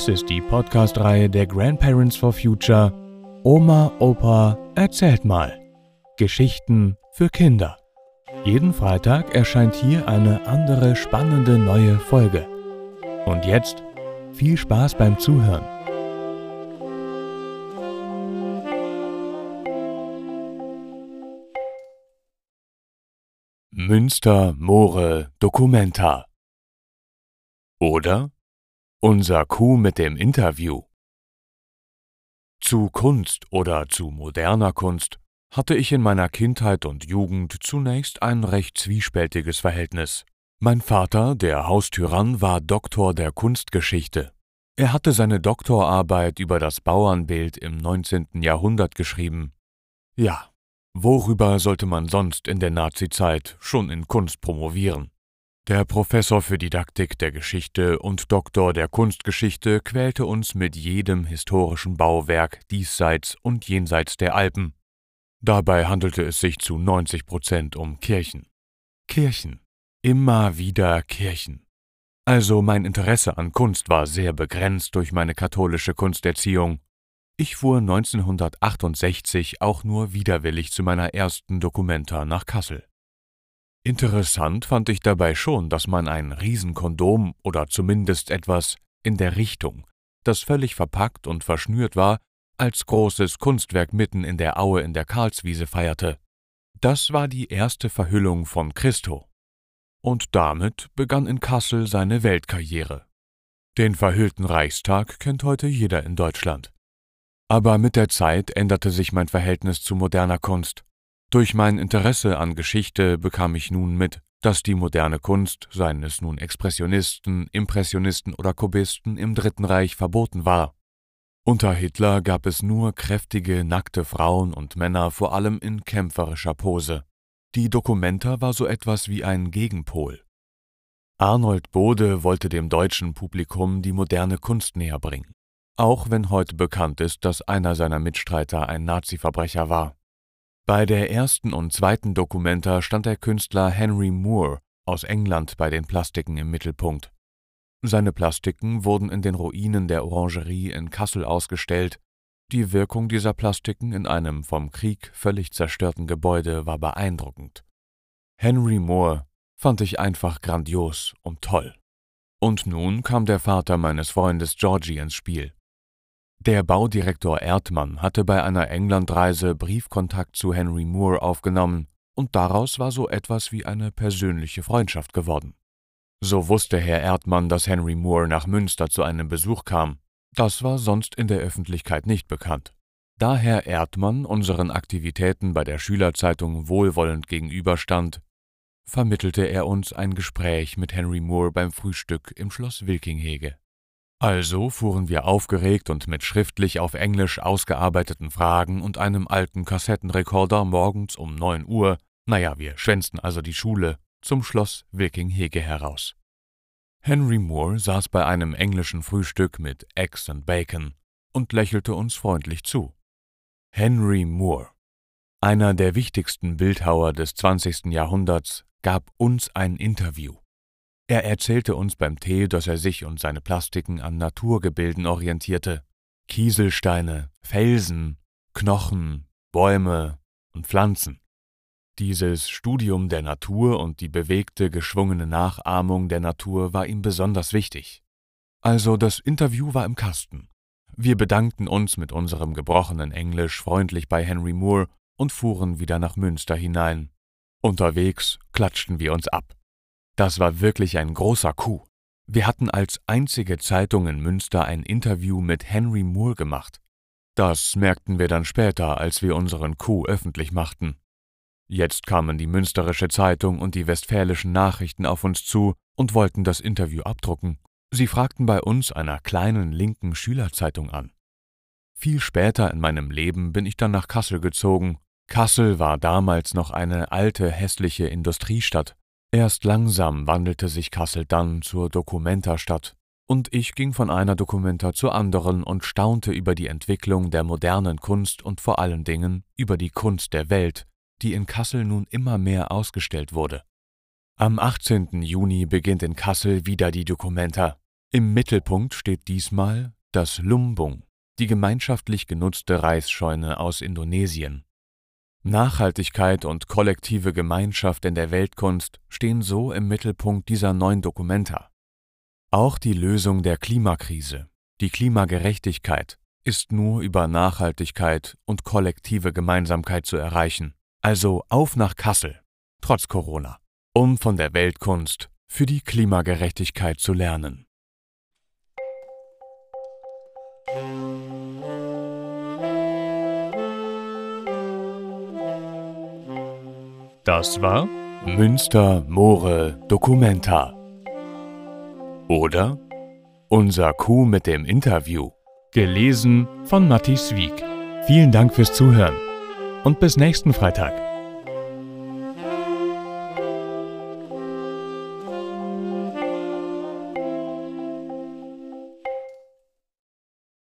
Dies ist die Podcast-Reihe der Grandparents for Future Oma, Opa, erzählt mal. Geschichten für Kinder. Jeden Freitag erscheint hier eine andere spannende neue Folge. Und jetzt viel Spaß beim Zuhören. Münster More Documenta. Oder unser Kuh mit dem Interview. Zu Kunst oder zu moderner Kunst hatte ich in meiner Kindheit und Jugend zunächst ein recht zwiespältiges Verhältnis. Mein Vater, der Haustyrann, war Doktor der Kunstgeschichte. Er hatte seine Doktorarbeit über das Bauernbild im 19. Jahrhundert geschrieben. Ja, worüber sollte man sonst in der Nazizeit schon in Kunst promovieren? Der Professor für Didaktik der Geschichte und Doktor der Kunstgeschichte quälte uns mit jedem historischen Bauwerk diesseits und jenseits der Alpen. Dabei handelte es sich zu 90 Prozent um Kirchen. Kirchen. Immer wieder Kirchen. Also mein Interesse an Kunst war sehr begrenzt durch meine katholische Kunsterziehung. Ich fuhr 1968 auch nur widerwillig zu meiner ersten Dokumenta nach Kassel. Interessant fand ich dabei schon, dass man ein Riesenkondom oder zumindest etwas in der Richtung, das völlig verpackt und verschnürt war, als großes Kunstwerk mitten in der Aue in der Karlswiese feierte. Das war die erste Verhüllung von Christo. Und damit begann in Kassel seine Weltkarriere. Den verhüllten Reichstag kennt heute jeder in Deutschland. Aber mit der Zeit änderte sich mein Verhältnis zu moderner Kunst. Durch mein Interesse an Geschichte bekam ich nun mit, dass die moderne Kunst, seien es nun Expressionisten, Impressionisten oder Kubisten, im Dritten Reich verboten war. Unter Hitler gab es nur kräftige, nackte Frauen und Männer, vor allem in kämpferischer Pose. Die Dokumenta war so etwas wie ein Gegenpol. Arnold Bode wollte dem deutschen Publikum die moderne Kunst näherbringen, auch wenn heute bekannt ist, dass einer seiner Mitstreiter ein Nazi-Verbrecher war. Bei der ersten und zweiten Dokumenta stand der Künstler Henry Moore aus England bei den Plastiken im Mittelpunkt. Seine Plastiken wurden in den Ruinen der Orangerie in Kassel ausgestellt. Die Wirkung dieser Plastiken in einem vom Krieg völlig zerstörten Gebäude war beeindruckend. Henry Moore fand ich einfach grandios und toll. Und nun kam der Vater meines Freundes Georgie ins Spiel. Der Baudirektor Erdmann hatte bei einer Englandreise Briefkontakt zu Henry Moore aufgenommen, und daraus war so etwas wie eine persönliche Freundschaft geworden. So wusste Herr Erdmann, dass Henry Moore nach Münster zu einem Besuch kam. Das war sonst in der Öffentlichkeit nicht bekannt. Da Herr Erdmann unseren Aktivitäten bei der Schülerzeitung wohlwollend gegenüberstand, vermittelte er uns ein Gespräch mit Henry Moore beim Frühstück im Schloss Wilkinghege. Also fuhren wir aufgeregt und mit schriftlich auf Englisch ausgearbeiteten Fragen und einem alten Kassettenrekorder morgens um neun Uhr, naja, wir schwänzten also die Schule, zum Schloss Wilkinghege heraus. Henry Moore saß bei einem englischen Frühstück mit Eggs and Bacon und lächelte uns freundlich zu. Henry Moore, einer der wichtigsten Bildhauer des 20. Jahrhunderts, gab uns ein Interview. Er erzählte uns beim Tee, dass er sich und seine Plastiken an Naturgebilden orientierte. Kieselsteine, Felsen, Knochen, Bäume und Pflanzen. Dieses Studium der Natur und die bewegte, geschwungene Nachahmung der Natur war ihm besonders wichtig. Also das Interview war im Kasten. Wir bedankten uns mit unserem gebrochenen Englisch freundlich bei Henry Moore und fuhren wieder nach Münster hinein. Unterwegs klatschten wir uns ab. Das war wirklich ein großer Coup. Wir hatten als einzige Zeitung in Münster ein Interview mit Henry Moore gemacht. Das merkten wir dann später, als wir unseren Coup öffentlich machten. Jetzt kamen die Münsterische Zeitung und die Westfälischen Nachrichten auf uns zu und wollten das Interview abdrucken. Sie fragten bei uns einer kleinen linken Schülerzeitung an. Viel später in meinem Leben bin ich dann nach Kassel gezogen. Kassel war damals noch eine alte, hässliche Industriestadt Erst langsam wandelte sich Kassel dann zur Dokumenta-Stadt, und ich ging von einer Dokumenta zur anderen und staunte über die Entwicklung der modernen Kunst und vor allen Dingen über die Kunst der Welt, die in Kassel nun immer mehr ausgestellt wurde. Am 18. Juni beginnt in Kassel wieder die Dokumenta. Im Mittelpunkt steht diesmal das Lumbung, die gemeinschaftlich genutzte Reisscheune aus Indonesien. Nachhaltigkeit und kollektive Gemeinschaft in der Weltkunst stehen so im Mittelpunkt dieser neuen Dokumenta. Auch die Lösung der Klimakrise, die Klimagerechtigkeit, ist nur über Nachhaltigkeit und kollektive Gemeinsamkeit zu erreichen. Also auf nach Kassel, trotz Corona, um von der Weltkunst für die Klimagerechtigkeit zu lernen. Das war Münster More Documenta. Oder Unser Kuh mit dem Interview. Gelesen von Matti Wieg. Vielen Dank fürs Zuhören und bis nächsten Freitag.